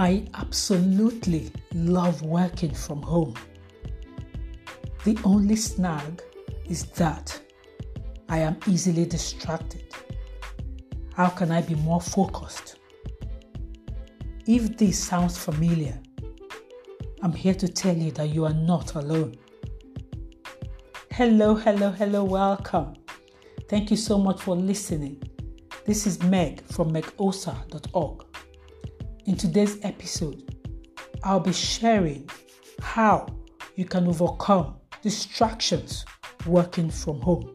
I absolutely love working from home. The only snag is that I am easily distracted. How can I be more focused? If this sounds familiar, I'm here to tell you that you are not alone. Hello, hello, hello, welcome. Thank you so much for listening. This is Meg from megosa.org. In today's episode, I'll be sharing how you can overcome distractions working from home.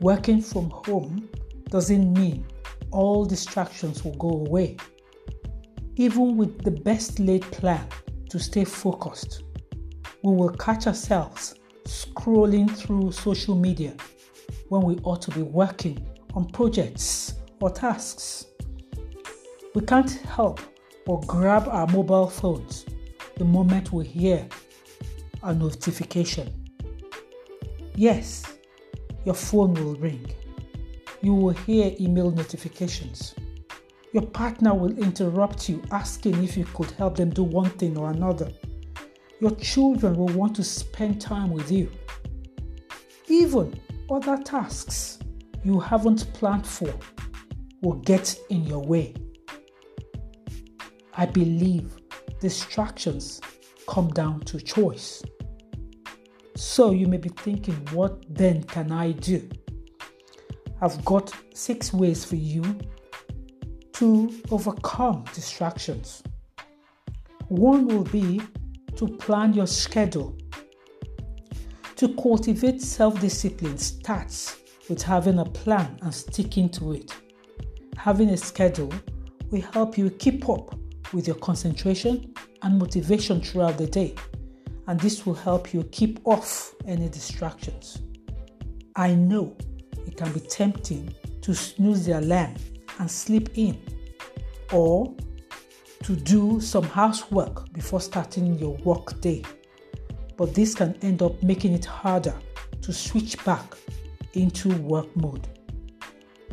Working from home doesn't mean all distractions will go away. Even with the best laid plan to stay focused, we will catch ourselves scrolling through social media when we ought to be working on projects or tasks. We can't help but grab our mobile phones the moment we hear a notification. Yes, your phone will ring. You will hear email notifications. Your partner will interrupt you asking if you could help them do one thing or another. Your children will want to spend time with you. Even other tasks you haven't planned for will get in your way. I believe distractions come down to choice. So you may be thinking, what then can I do? I've got six ways for you to overcome distractions. One will be to plan your schedule. To cultivate self discipline starts with having a plan and sticking to it. Having a schedule will help you keep up with your concentration and motivation throughout the day, and this will help you keep off any distractions. I know it can be tempting to snooze the alarm and sleep in, or to do some housework before starting your work day, but this can end up making it harder to switch back into work mode.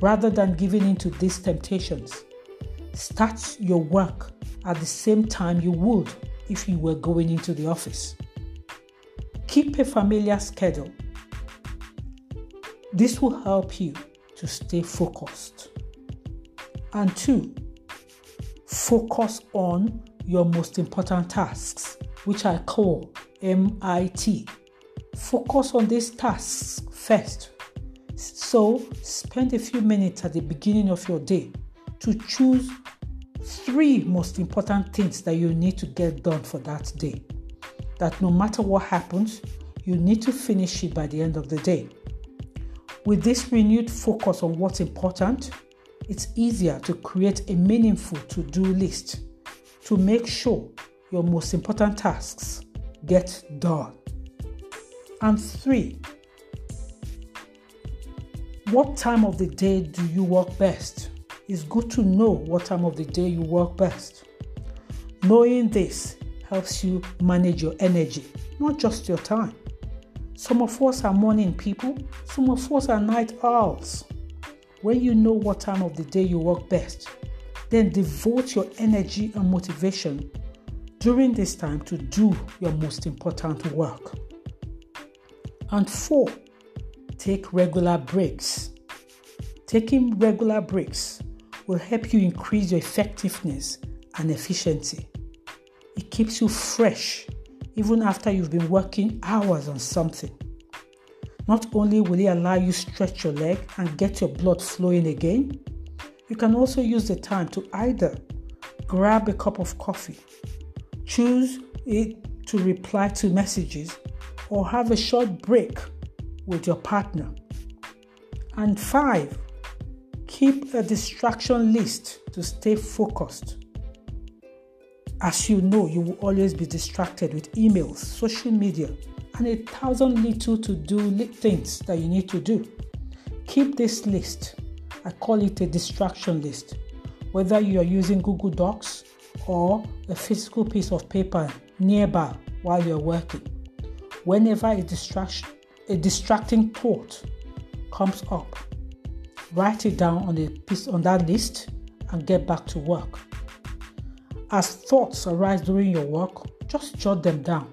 Rather than giving in to these temptations, start your work at the same time you would if you were going into the office. Keep a familiar schedule. This will help you to stay focused. And two, focus on your most important tasks, which I call MIT. Focus on these tasks first. So, spend a few minutes at the beginning of your day to choose three most important things that you need to get done for that day. That no matter what happens, you need to finish it by the end of the day. With this renewed focus on what's important, it's easier to create a meaningful to do list to make sure your most important tasks get done. And three, what time of the day do you work best? It's good to know what time of the day you work best. Knowing this helps you manage your energy, not just your time. Some of us are morning people, some of us are night owls. When you know what time of the day you work best, then devote your energy and motivation during this time to do your most important work. And four, take regular breaks. Taking regular breaks will help you increase your effectiveness and efficiency. It keeps you fresh even after you've been working hours on something. Not only will it allow you stretch your leg and get your blood flowing again, you can also use the time to either grab a cup of coffee, choose it to reply to messages, or have a short break with your partner. And five, Keep a distraction list to stay focused. As you know, you will always be distracted with emails, social media, and a thousand little to do things that you need to do. Keep this list. I call it a distraction list. Whether you are using Google Docs or a physical piece of paper nearby while you're working. Whenever a distraction, a distracting thought comes up, write it down on a piece on that list and get back to work. As thoughts arise during your work, just jot them down.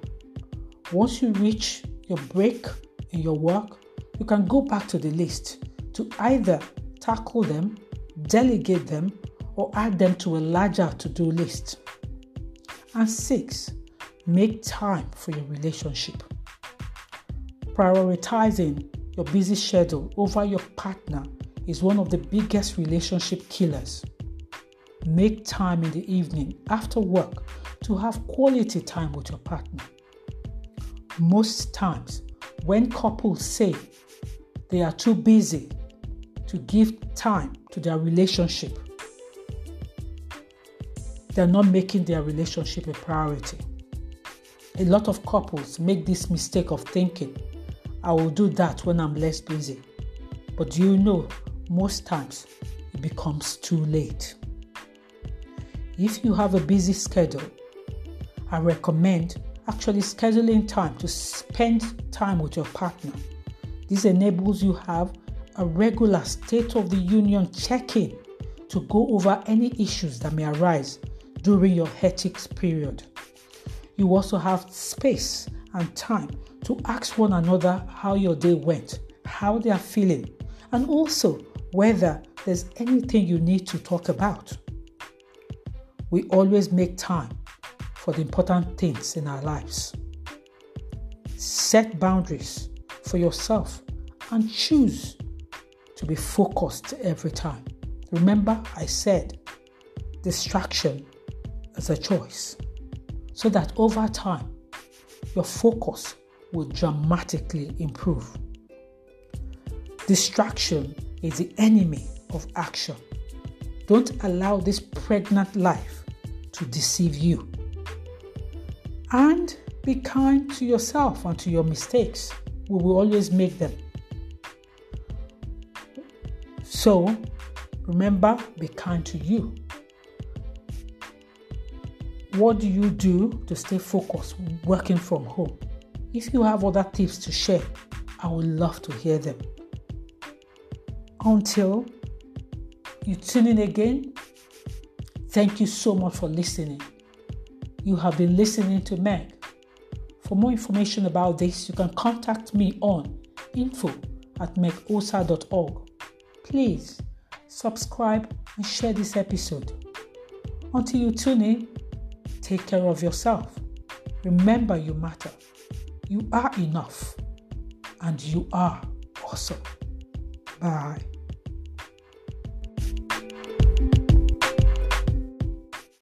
Once you reach your break in your work, you can go back to the list to either tackle them, delegate them, or add them to a larger to do list. And six, make time for your relationship. Prioritizing your busy schedule over your partner is one of the biggest relationship killers. Make time in the evening after work to have quality time with your partner. Most times, when couples say they are too busy to give time to their relationship, they're not making their relationship a priority. A lot of couples make this mistake of thinking, I will do that when I'm less busy. But do you know, most times it becomes too late. If you have a busy schedule, I recommend actually scheduling time to spend time with your partner. This enables you have a regular state of the union check-in to go over any issues that may arise during your hectic period. You also have space and time to ask one another how your day went, how they are feeling, and also whether there's anything you need to talk about. We always make time for the important things in our lives. Set boundaries for yourself and choose to be focused every time. Remember, I said distraction is a choice so that over time your focus will dramatically improve. Distraction is the enemy of action. Don't allow this pregnant life to deceive you. And be kind to yourself and to your mistakes. We will always make them. So, remember, be kind to you. What do you do to stay focused working from home? If you have other tips to share, I would love to hear them. Until you tune in again, thank you so much for listening. You have been listening to Meg. For more information about this, you can contact me on info at megosa.org. Please subscribe and share this episode. Until you tune in, take care of yourself. Remember, you matter. You are enough. And you are awesome. Bye.